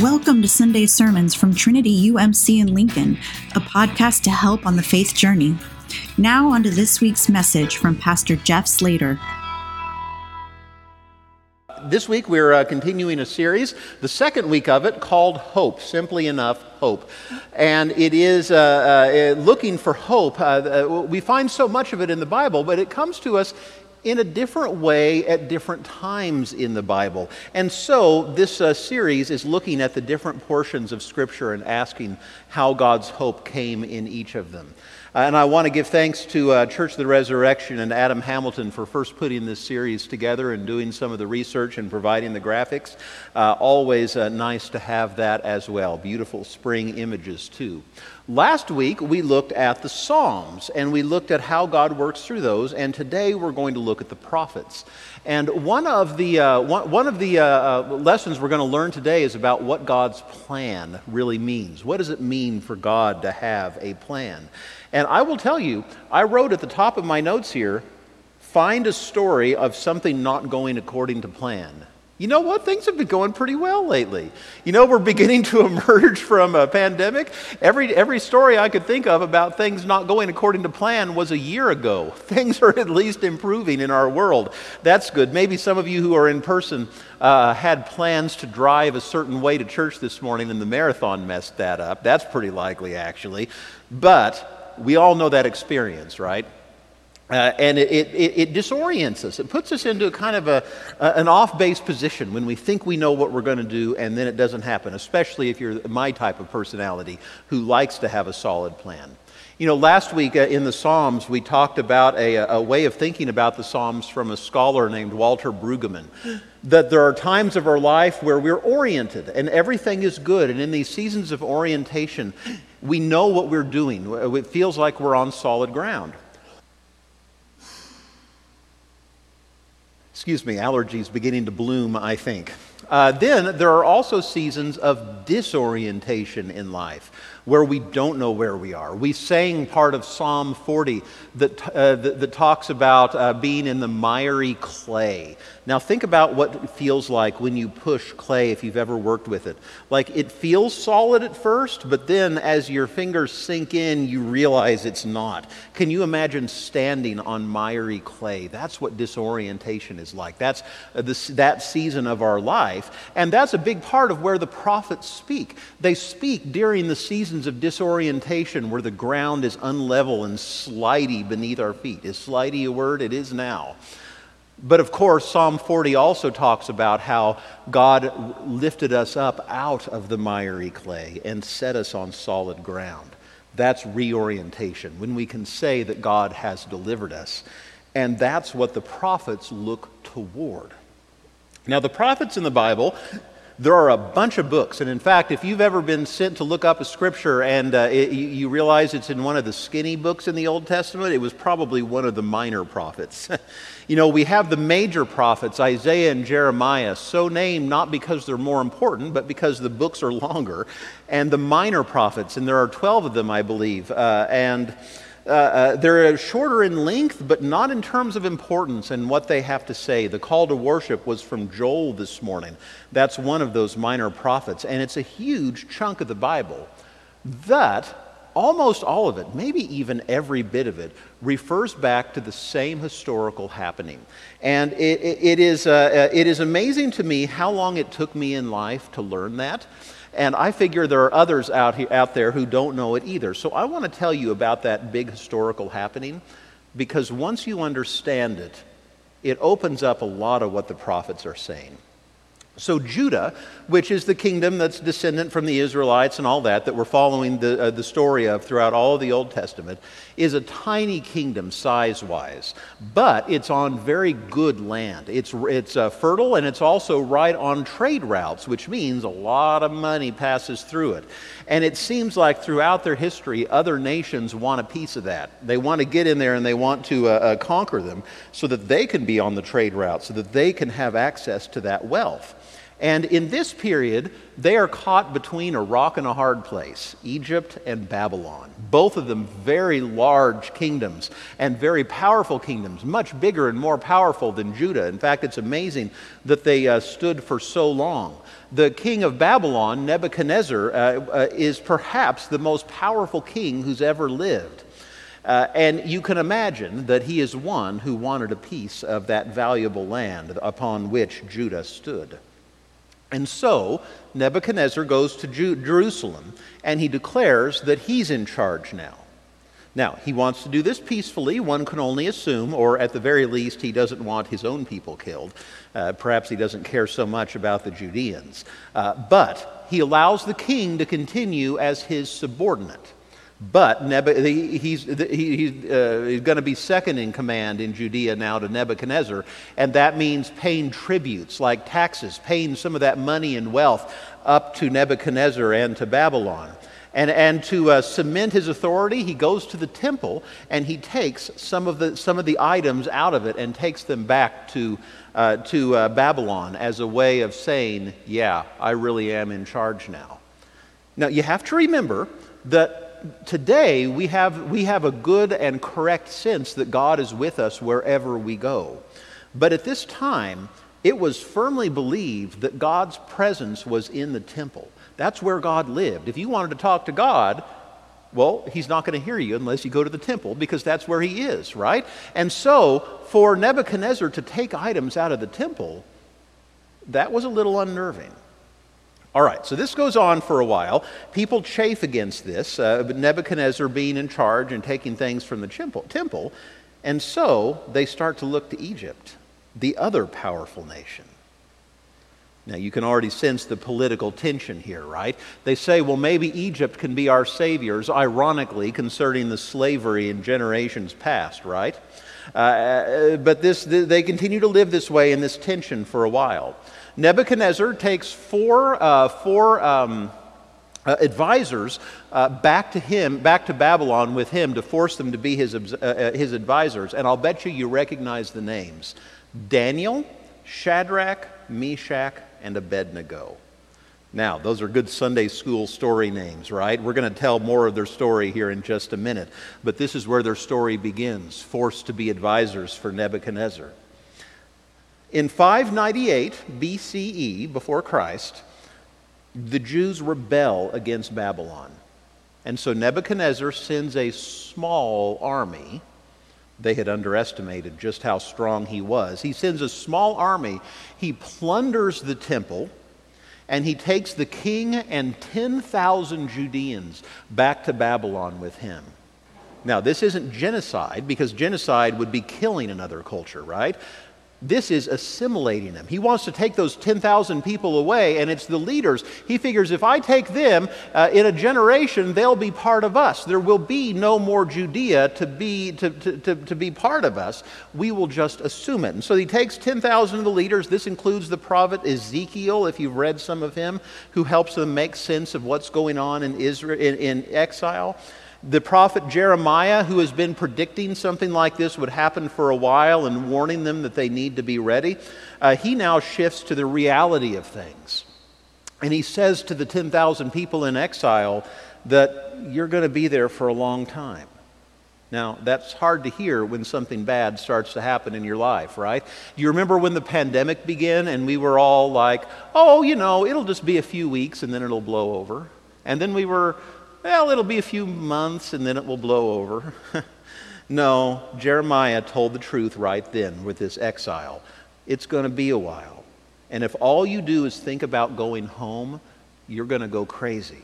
Welcome to Sunday Sermons from Trinity UMC in Lincoln, a podcast to help on the faith journey. Now, on to this week's message from Pastor Jeff Slater. This week we're uh, continuing a series, the second week of it, called Hope. Simply enough, hope. And it is uh, uh, looking for hope. Uh, uh, we find so much of it in the Bible, but it comes to us in a different way at different times in the Bible. And so this uh, series is looking at the different portions of Scripture and asking how God's hope came in each of them. Uh, and I want to give thanks to uh, Church of the Resurrection and Adam Hamilton for first putting this series together and doing some of the research and providing the graphics. Uh, always uh, nice to have that as well. Beautiful spring images, too. Last week, we looked at the Psalms and we looked at how God works through those, and today we're going to look at the prophets. And one of the, uh, one, one, of the uh, lessons we're going to learn today is about what God's plan really means. What does it mean for God to have a plan? And I will tell you, I wrote at the top of my notes here find a story of something not going according to plan you know what? Things have been going pretty well lately. You know, we're beginning to emerge from a pandemic. Every, every story I could think of about things not going according to plan was a year ago. Things are at least improving in our world. That's good. Maybe some of you who are in person uh, had plans to drive a certain way to church this morning and the marathon messed that up. That's pretty likely, actually. But we all know that experience, right? Uh, and it, it, it, disorients us. It puts us into a kind of a, an off base position when we think we know what we're going to do and then it doesn't happen, especially if you're my type of personality who likes to have a solid plan. You know, last week uh, in the Psalms, we talked about a, a, way of thinking about the Psalms from a scholar named Walter Brueggemann. That there are times of our life where we're oriented and everything is good. And in these seasons of orientation, we know what we're doing. It feels like we're on solid ground. excuse me, allergies beginning to bloom, I think. Uh, then there are also seasons of disorientation in life where we don't know where we are. We sang part of Psalm 40 that, uh, that, that, talks about uh, being in the miry clay. Now, think about what it feels like when you push clay if you've ever worked with it. Like it feels solid at first, but then as your fingers sink in, you realize it's not. Can you imagine standing on miry clay? That's what disorientation is like. That's uh, that season of our life. And that's a big part of where the prophets speak. They speak during the season of disorientation where the ground is unlevel and slidey beneath our feet. Is slidey a word? It is now. But of course, Psalm 40 also talks about how God lifted us up out of the miry clay and set us on solid ground. That's reorientation, when we can say that God has delivered us. And that's what the prophets look toward. Now, the prophets in the Bible there are a bunch of books. And in fact, if you've ever been sent to look up a scripture and uh, it, you, realize it's in one of the skinny books in the Old Testament, it was probably one of the minor prophets. you know, we have the major prophets, Isaiah and Jeremiah, so named not because they're more important, but because the books are longer, and the minor prophets, and there are 12 of them, I believe. Uh, and uh, uh, they're shorter in length, but not in terms of importance and what they have to say. The call to worship was from Joel this morning. That's one of those minor prophets, and it's a huge chunk of the Bible. That, almost all of it, maybe even every bit of it, refers back to the same historical happening. And it, it, it is, uh, uh it is amazing to me how long it took me in life to learn that. And I figure there are others out, here, out there who don't know it either. So I want to tell you about that big historical happening because once you understand it, it opens up a lot of what the prophets are saying. So, Judah, which is the kingdom that's descendant from the Israelites and all that, that we're following the, uh, the story of throughout all of the Old Testament, is a tiny kingdom size wise, but it's on very good land. It's, it's uh, fertile and it's also right on trade routes, which means a lot of money passes through it. And it seems like throughout their history, other nations want a piece of that. They want to get in there and they want to uh, uh conquer them so that they can be on the trade route, so that they can have access to that wealth. And in this period, they are caught between a rock and a hard place Egypt and Babylon. Both of them very large kingdoms and very powerful kingdoms, much bigger and more powerful than Judah. In fact, it's amazing that they uh, stood for so long. The king of Babylon, Nebuchadnezzar, uh, uh, is perhaps the most powerful king who's ever lived. Uh, and you can imagine that he is one who wanted a piece of that valuable land upon which Judah stood. And so Nebuchadnezzar goes to Ju- Jerusalem and he declares that he's in charge now. Now, he wants to do this peacefully, one can only assume, or at the very least, he doesn't want his own people killed. Uh, perhaps he doesn't care so much about the Judeans. Uh, but he allows the king to continue as his subordinate. But he's, he's, uh, he's going to be second in command in Judea now to Nebuchadnezzar, and that means paying tributes like taxes, paying some of that money and wealth up to Nebuchadnezzar and to Babylon. And, and to uh, cement his authority, he goes to the temple and he takes some of the, some of the items out of it and takes them back to, uh, to uh, Babylon as a way of saying, Yeah, I really am in charge now. Now, you have to remember that today we have, we have a good and correct sense that God is with us wherever we go. But at this time, it was firmly believed that God's presence was in the temple. That's where God lived. If you wanted to talk to God, well, he's not going to hear you unless you go to the temple because that's where he is, right? And so, for Nebuchadnezzar to take items out of the temple, that was a little unnerving. All right, so this goes on for a while. People chafe against this, uh, Nebuchadnezzar being in charge and taking things from the temple, and so they start to look to Egypt, the other powerful nation. Now, you can already sense the political tension here, right? They say, well, maybe Egypt can be our saviors, ironically, concerning the slavery in generations past, right? Uh, uh but this, they continue to live this way in this tension for a while. Nebuchadnezzar takes four, uh, four um, uh, advisors uh, back to him, back to Babylon with him to force them to be his, uh, uh, his advisors. And I'll bet you you recognize the names Daniel, Shadrach, Meshach, and Abednego. Now, those are good Sunday school story names, right? We're going to tell more of their story here in just a minute. But this is where their story begins forced to be advisors for Nebuchadnezzar. In 598 BCE, before Christ, the Jews rebel against Babylon. And so Nebuchadnezzar sends a small army. They had underestimated just how strong he was. He sends a small army. He plunders the temple, and he takes the king and 10,000 Judeans back to Babylon with him. Now, this isn't genocide because genocide would be killing another culture, right? This is assimilating them. He wants to take those 10,000 people away, and it's the leaders. He figures if I take them, uh, in a generation, they'll be part of us. There will be no more Judea to be, to, to, to, to be part of us. We will just assume it. And so he takes 10,000 of the leaders. This includes the prophet Ezekiel, if you've read some of him, who helps them make sense of what's going on in, Israel, in, in exile. The prophet Jeremiah, who has been predicting something like this would happen for a while and warning them that they need to be ready, uh, he now shifts to the reality of things. And he says to the 10,000 people in exile that you're going to be there for a long time. Now, that's hard to hear when something bad starts to happen in your life, right? Do you remember when the pandemic began and we were all like, oh, you know, it'll just be a few weeks and then it'll blow over? And then we were well, it'll be a few months and then it will blow over. no, Jeremiah told the truth right then with this exile. It's going to be a while. And if all you do is think about going home, you're going to go crazy.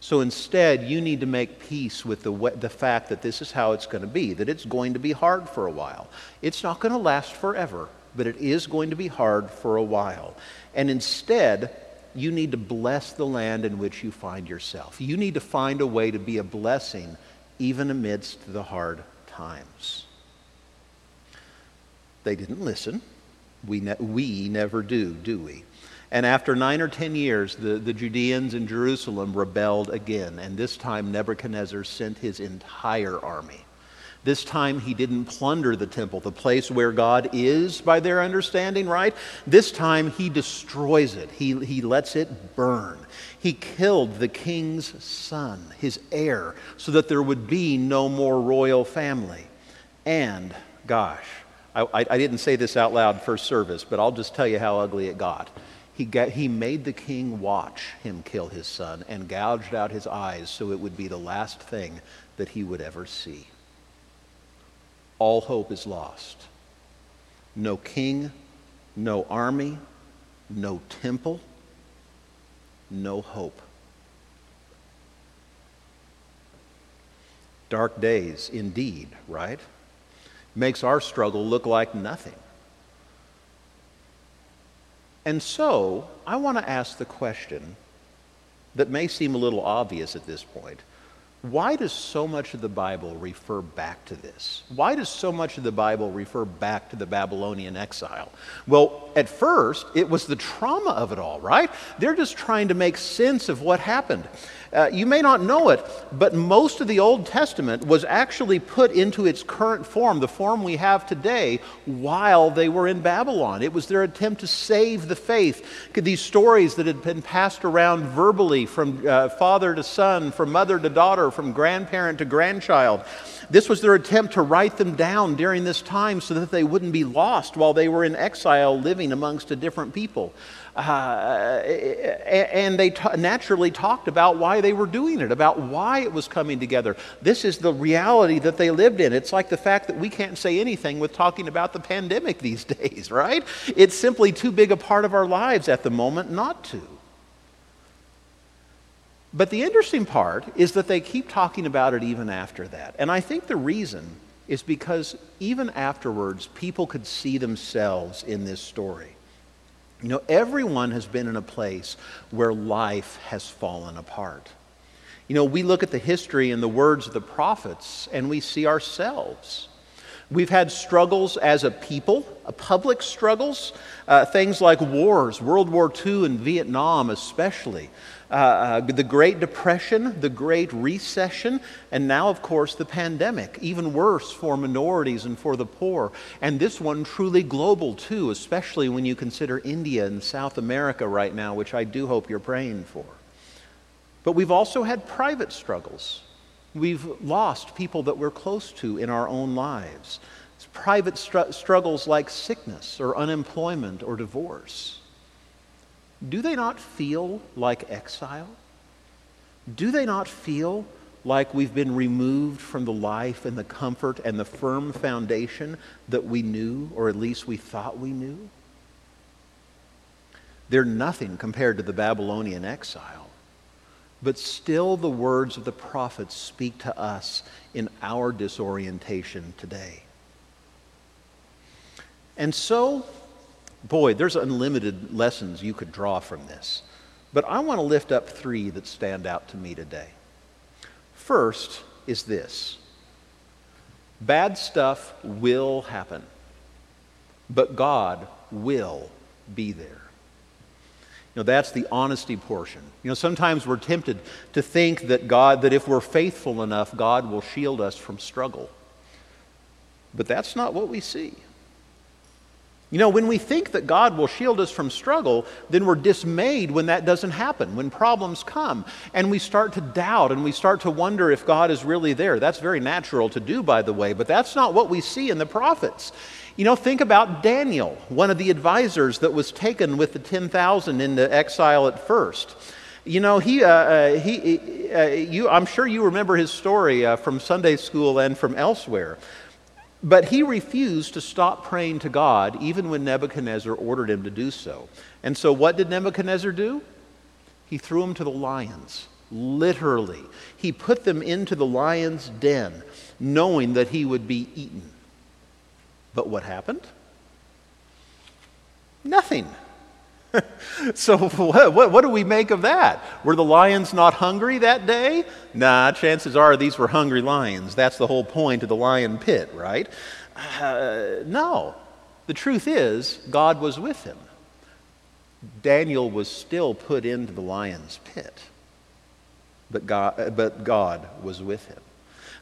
So instead, you need to make peace with the, the fact that this is how it's going to be, that it's going to be hard for a while. It's not going to last forever, but it is going to be hard for a while. And instead, you need to bless the land in which you find yourself. You need to find a way to be a blessing even amidst the hard times. They didn't listen. We, ne- we never do, do we? And after nine or ten years, the, the Judeans in Jerusalem rebelled again, and this time Nebuchadnezzar sent his entire army. This time he didn't plunder the temple, the place where God is, by their understanding, right? This time he destroys it, he, he lets it burn. He killed the king's son, his heir, so that there would be no more royal family. And, gosh, I, I, didn't say this out loud first service, but I'll just tell you how ugly it got. He, got. he made the king watch him kill his son and gouged out his eyes so it would be the last thing that he would ever see. All hope is lost. No king, no army, no temple, no hope. Dark days, indeed, right? Makes our struggle look like nothing. And so, I want to ask the question that may seem a little obvious at this point why does so much of the Bible refer back to this? Why does so much of the Bible refer back to the Babylonian exile? Well, at first, it was the trauma of it all, right? They're just trying to make sense of what happened. Uh, you may not know it, but most of the Old Testament was actually put into its current form, the form we have today, while they were in Babylon. It was their attempt to save the faith. These stories that had been passed around verbally from uh, father to son, from mother to daughter, from grandparent to grandchild. This was their attempt to write them down during this time so that they wouldn't be lost while they were in exile living amongst a different people. Uh, and they t- naturally talked about why they were doing it, about why it was coming together. This is the reality that they lived in. It's like the fact that we can't say anything with talking about the pandemic these days, right? It's simply too big a part of our lives at the moment not to. But the interesting part is that they keep talking about it even after that. And I think the reason is because even afterwards, people could see themselves in this story. You know, everyone has been in a place where life has fallen apart. You know, we look at the history and the words of the prophets and we see ourselves. We've had struggles as a people, uh, public struggles, uh, things like wars, World War II and Vietnam especially, uh, uh, the Great Depression, the Great Recession, and now, of course, the pandemic, even worse for minorities and for the poor. And this one truly global, too, especially when you consider India and South America right now, which I do hope you're praying for. But we've also had private struggles. We've lost people that we're close to in our own lives. It's private str- struggles like sickness or unemployment or divorce do they not feel like exile? Do they not feel like we've been removed from the life and the comfort and the firm foundation that we knew, or at least we thought we knew? They're nothing compared to the Babylonian exile. But still, the words of the prophets speak to us in our disorientation today. And so, boy, there's unlimited lessons you could draw from this. But I want to lift up three that stand out to me today. First is this bad stuff will happen, but God will be there. You know, that's the honesty portion. You know, sometimes we're tempted to think that God, that if we're faithful enough, God will shield us from struggle. But that's not what we see. You know, when we think that God will shield us from struggle, then we're dismayed when that doesn't happen, when problems come. And we start to doubt and we start to wonder if God is really there. That's very natural to do, by the way, but that's not what we see in the prophets. You know, think about Daniel, one of the advisors that was taken with the 10,000 into exile at first. You know, he, uh, uh, he, uh, you, I'm sure you remember his story uh, from Sunday school and from elsewhere. But he refused to stop praying to God even when Nebuchadnezzar ordered him to do so. And so, what did Nebuchadnezzar do? He threw him to the lions, literally. He put them into the lion's den, knowing that he would be eaten. But what happened? Nothing. so, what, what, what, do we make of that? Were the lions not hungry that day? Nah, chances are these were hungry lions. That's the whole point of the lion pit, right? Uh, no. The truth is, God was with him. Daniel was still put into the lion's pit, but God, but God was with him.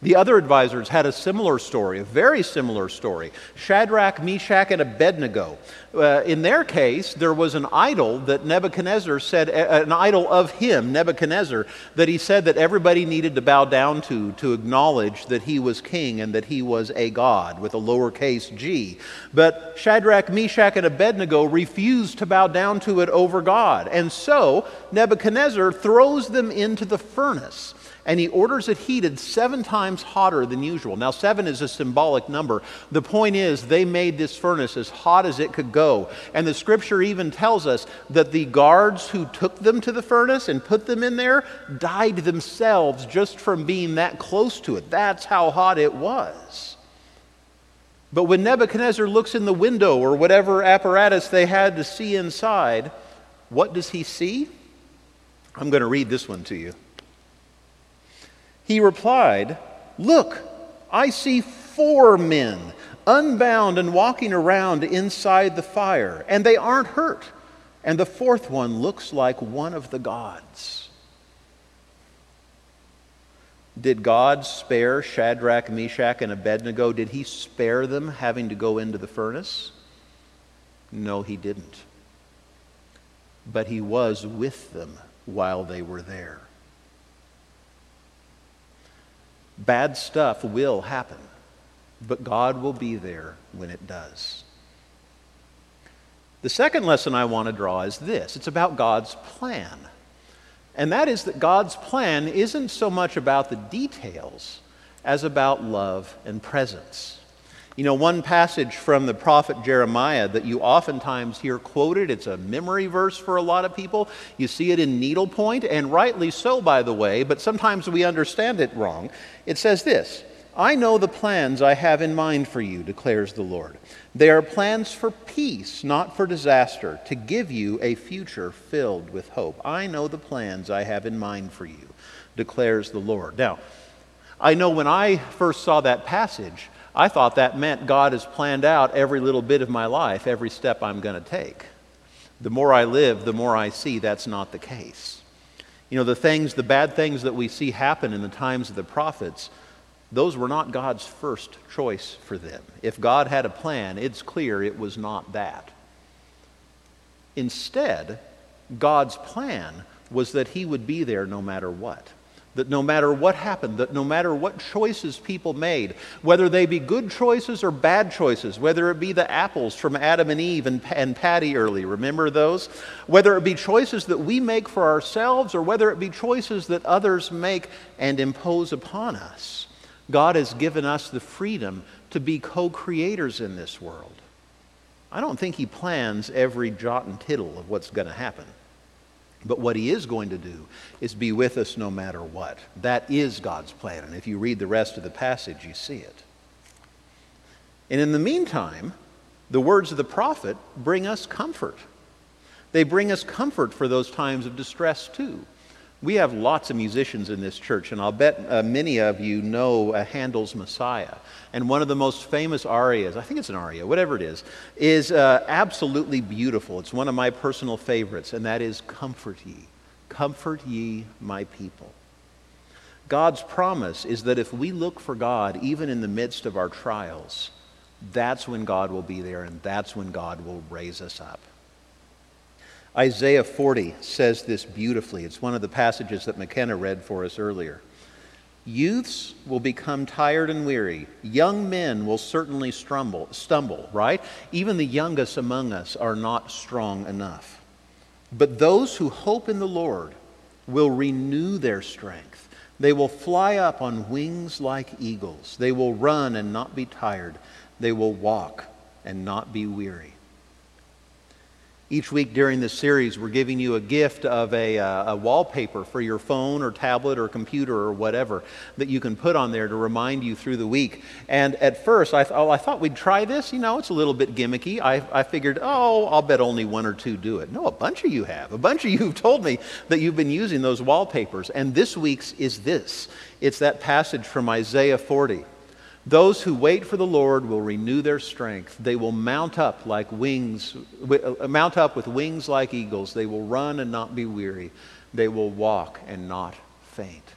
The other advisors had a similar story, a very similar story. Shadrach, Meshach, and Abednego. Uh, in their case, there was an idol that Nebuchadnezzar said, uh, an idol of him, Nebuchadnezzar, that he said that everybody needed to bow down to to acknowledge that he was king and that he was a god with a lowercase g. But Shadrach, Meshach, and Abednego refused to bow down to it over God. And so Nebuchadnezzar throws them into the furnace and he orders it heated seven times hotter than usual. Now, seven is a symbolic number. The point is, they made this furnace as hot as it could go. And the scripture even tells us that the guards who took them to the furnace and put them in there died themselves just from being that close to it. That's how hot it was. But when Nebuchadnezzar looks in the window or whatever apparatus they had to see inside, what does he see? I'm going to read this one to you. He replied, Look, I see four men unbound and walking around inside the fire, and they aren't hurt. And the fourth one looks like one of the gods. Did God spare Shadrach, Meshach, and Abednego? Did he spare them having to go into the furnace? No, he didn't. But he was with them while they were there. Bad stuff will happen, but God will be there when it does. The second lesson I want to draw is this it's about God's plan. And that is that God's plan isn't so much about the details as about love and presence. You know, one passage from the prophet Jeremiah that you oftentimes hear quoted, it's a memory verse for a lot of people. You see it in needlepoint, and rightly so, by the way, but sometimes we understand it wrong. It says this I know the plans I have in mind for you, declares the Lord. They are plans for peace, not for disaster, to give you a future filled with hope. I know the plans I have in mind for you, declares the Lord. Now, I know when I first saw that passage, I thought that meant God has planned out every little bit of my life, every step I'm going to take. The more I live, the more I see that's not the case. You know, the things, the bad things that we see happen in the times of the prophets, those were not God's first choice for them. If God had a plan, it's clear it was not that. Instead, God's plan was that He would be there no matter what that no matter what happened, that no matter what choices people made, whether they be good choices or bad choices, whether it be the apples from Adam and Eve and, and Patty early, remember those? Whether it be choices that we make for ourselves or whether it be choices that others make and impose upon us, God has given us the freedom to be co creators in this world. I don't think He plans every jot and tittle of what's going to happen. But what he is going to do is be with us no matter what. That is God's plan. And if you read the rest of the passage, you see it. And in the meantime, the words of the prophet bring us comfort. They bring us comfort for those times of distress, too. We have lots of musicians in this church, and I'll bet uh, many of you know uh, Handel's Messiah. And one of the most famous arias, I think it's an aria, whatever it is, is uh, absolutely beautiful. It's one of my personal favorites, and that is Comfort ye. Comfort ye, my people. God's promise is that if we look for God, even in the midst of our trials, that's when God will be there, and that's when God will raise us up. Isaiah 40 says this beautifully. It's one of the passages that McKenna read for us earlier. Youths will become tired and weary. Young men will certainly stumble, stumble, right? Even the youngest among us are not strong enough. But those who hope in the Lord will renew their strength. They will fly up on wings like eagles. They will run and not be tired. They will walk and not be weary. Each week during this series, we're giving you a gift of a, uh, a, wallpaper for your phone or tablet or computer or whatever that you can put on there to remind you through the week. And at first, I, th- oh, I thought we'd try this. You know, it's a little bit gimmicky. I, I figured, oh, I'll bet only one or two do it. No, a bunch of you have. A bunch of you have told me that you've been using those wallpapers. And this week's is this it's that passage from Isaiah 40. Those who wait for the Lord will renew their strength. They will mount up like wings, uh, mount up with wings like eagles. They will run and not be weary. They will walk and not faint.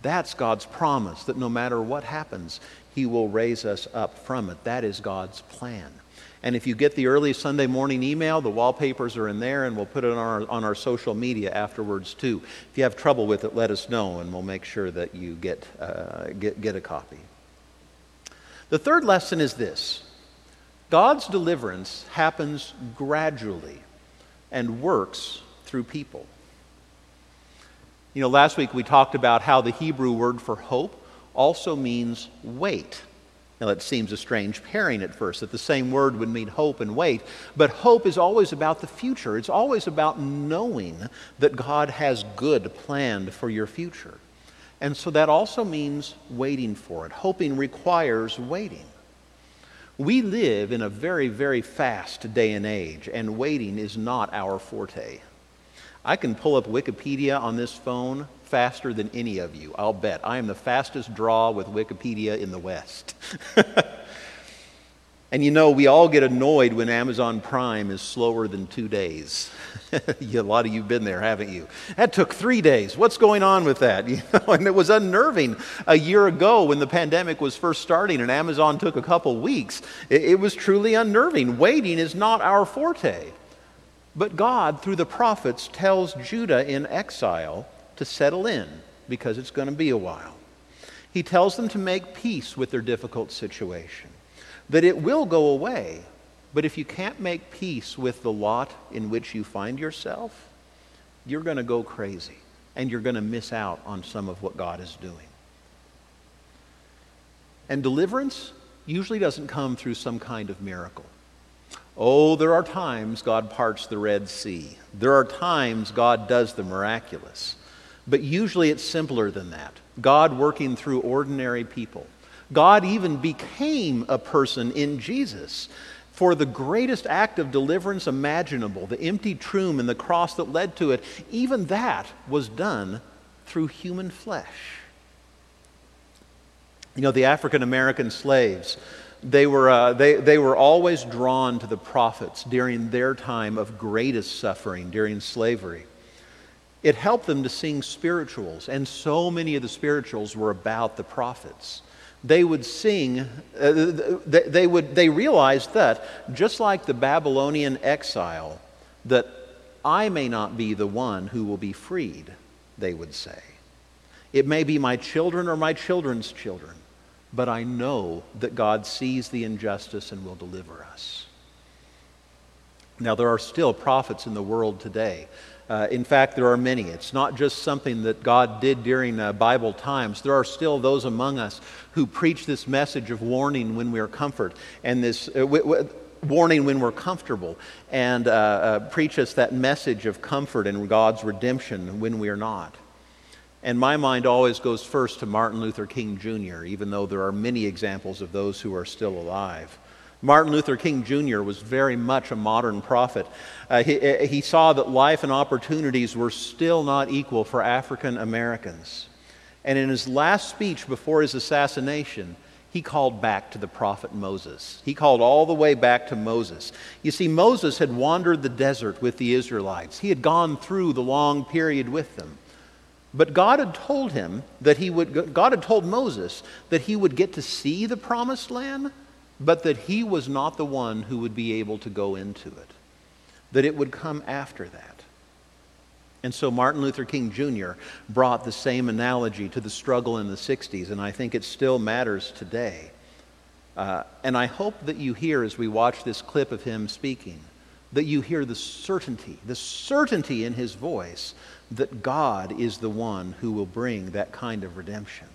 That's God's promise that no matter what happens, He will raise us up from it. That is God's plan. And if you get the early Sunday morning email, the wallpapers are in there, and we'll put it on our, on our social media afterwards too. If you have trouble with it, let us know, and we'll make sure that you get, uh, get, get a copy. The third lesson is this God's deliverance happens gradually and works through people. You know, last week we talked about how the Hebrew word for hope also means wait. Now, that seems a strange pairing at first, that the same word would mean hope and wait. But hope is always about the future. It's always about knowing that God has good planned for your future. And so that also means waiting for it. Hoping requires waiting. We live in a very, very fast day and age, and waiting is not our forte. I can pull up Wikipedia on this phone faster than any of you, I'll bet. I am the fastest draw with Wikipedia in the West. and you know, we all get annoyed when Amazon Prime is slower than two days. a lot of you have been there, haven't you? That took three days. What's going on with that? You know, and it was unnerving a year ago when the pandemic was first starting and Amazon took a couple weeks. It, it was truly unnerving. Waiting is not our forte. But God, through the prophets, tells Judah in exile to settle in because it's going to be a while. He tells them to make peace with their difficult situation, that it will go away. But if you can't make peace with the lot in which you find yourself, you're going to go crazy and you're going to miss out on some of what God is doing. And deliverance usually doesn't come through some kind of miracle. Oh, there are times God parts the Red Sea. There are times God does the miraculous. But usually it's simpler than that. God working through ordinary people. God even became a person in Jesus for the greatest act of deliverance imaginable, the empty tomb and the cross that led to it. Even that was done through human flesh. You know, the African American slaves they were, uh, they, they were always drawn to the prophets during their time of greatest suffering, during slavery. It helped them to sing spirituals, and so many of the spirituals were about the prophets. They would sing, uh, they, would, they realized that, just like the Babylonian exile, that I may not be the one who will be freed, they would say. It may be my children or my children's children but I know that God sees the injustice and will deliver us. Now, there are still prophets in the world today. Uh, in fact, there are many. It's not just something that God did during uh, Bible times. There are still those among us who preach this message of warning when we are comfort and this uh, w- w- warning when we're comfortable, and uh, uh, preach us that message of comfort and God's redemption when we are not. And my mind always goes first to Martin Luther King Jr., even though there are many examples of those who are still alive. Martin Luther King Jr. was very much a modern prophet. Uh, he, uh, he saw that life and opportunities were still not equal for African Americans. And in his last speech before his assassination, he called back to the prophet Moses. He called all the way back to Moses. You see, Moses had wandered the desert with the Israelites, he had gone through the long period with them. But God had told him that he would, God had told Moses that he would get to see the promised land, but that he was not the one who would be able to go into it, that it would come after that. And so Martin Luther King Jr. brought the same analogy to the struggle in the 60s, and I think it still matters today. Uh, and I hope that you hear as we watch this clip of him speaking, that you hear the certainty, the certainty in his voice that God is the one who will bring that kind of redemption.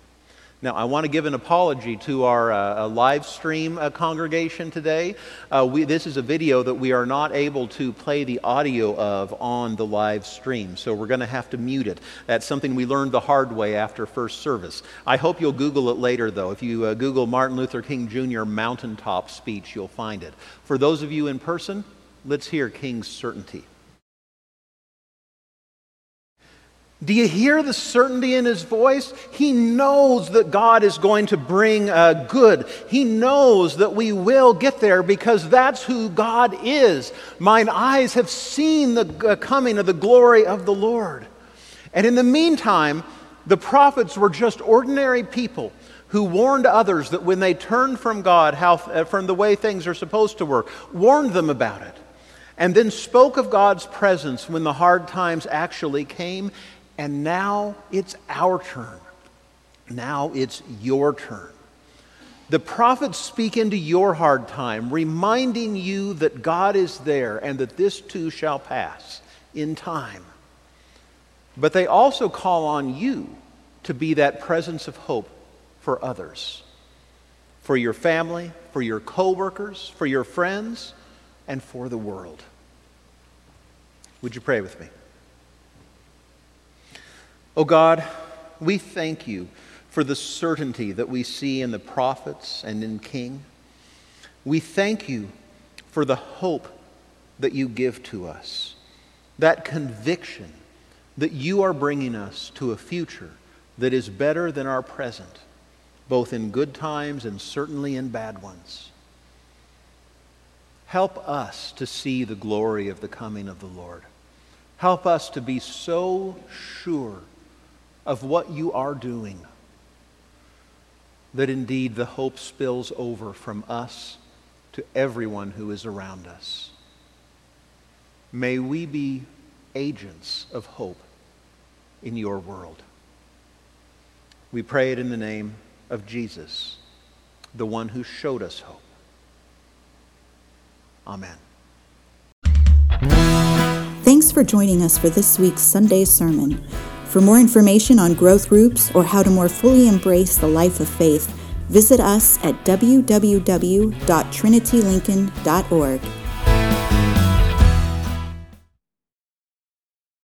Now, I want to give an apology to our uh, live stream uh, congregation today. Uh, we, this is a video that we are not able to play the audio of on the live stream, so we're going to have to mute it. That's something we learned the hard way after first service. I hope you'll Google it later, though. If you uh, Google Martin Luther King Jr. mountaintop speech, you'll find it. For those of you in person, let's hear King's certainty. Do you hear the certainty in his voice? He knows that God is going to bring uh, good. He knows that we will get there because that's who God is. Mine eyes have seen the uh, coming of the glory of the Lord. And in the meantime, The prophets were just ordinary people who warned others that when they turned from God, how, uh, from the way things are supposed to work, warned them about it, and then spoke of God's presence when the hard times actually came. And now it's our turn. Now it's your turn. The prophets speak into your hard time, reminding you that God is there and that this too shall pass in time. But they also call on you to be that presence of hope for others, for your family, for your coworkers, for your friends, and for the world. Would you pray with me? Oh God, we thank you for the certainty that we see in the prophets and in King. We thank you for the hope that you give to us, that conviction that you are bringing us to a future that is better than our present, both in good times and certainly in bad ones. Help us to see the glory of the coming of the Lord. Help us to be so sure of what you are doing that indeed the hope spills over from us to everyone who is around us. May we be agents of hope in your world. We pray it in the name of Jesus, the one who showed us hope. Amen. Thanks for joining us for this week's Sunday sermon. For more information on growth groups or how to more fully embrace the life of faith, visit us at www.trinitylincoln.org.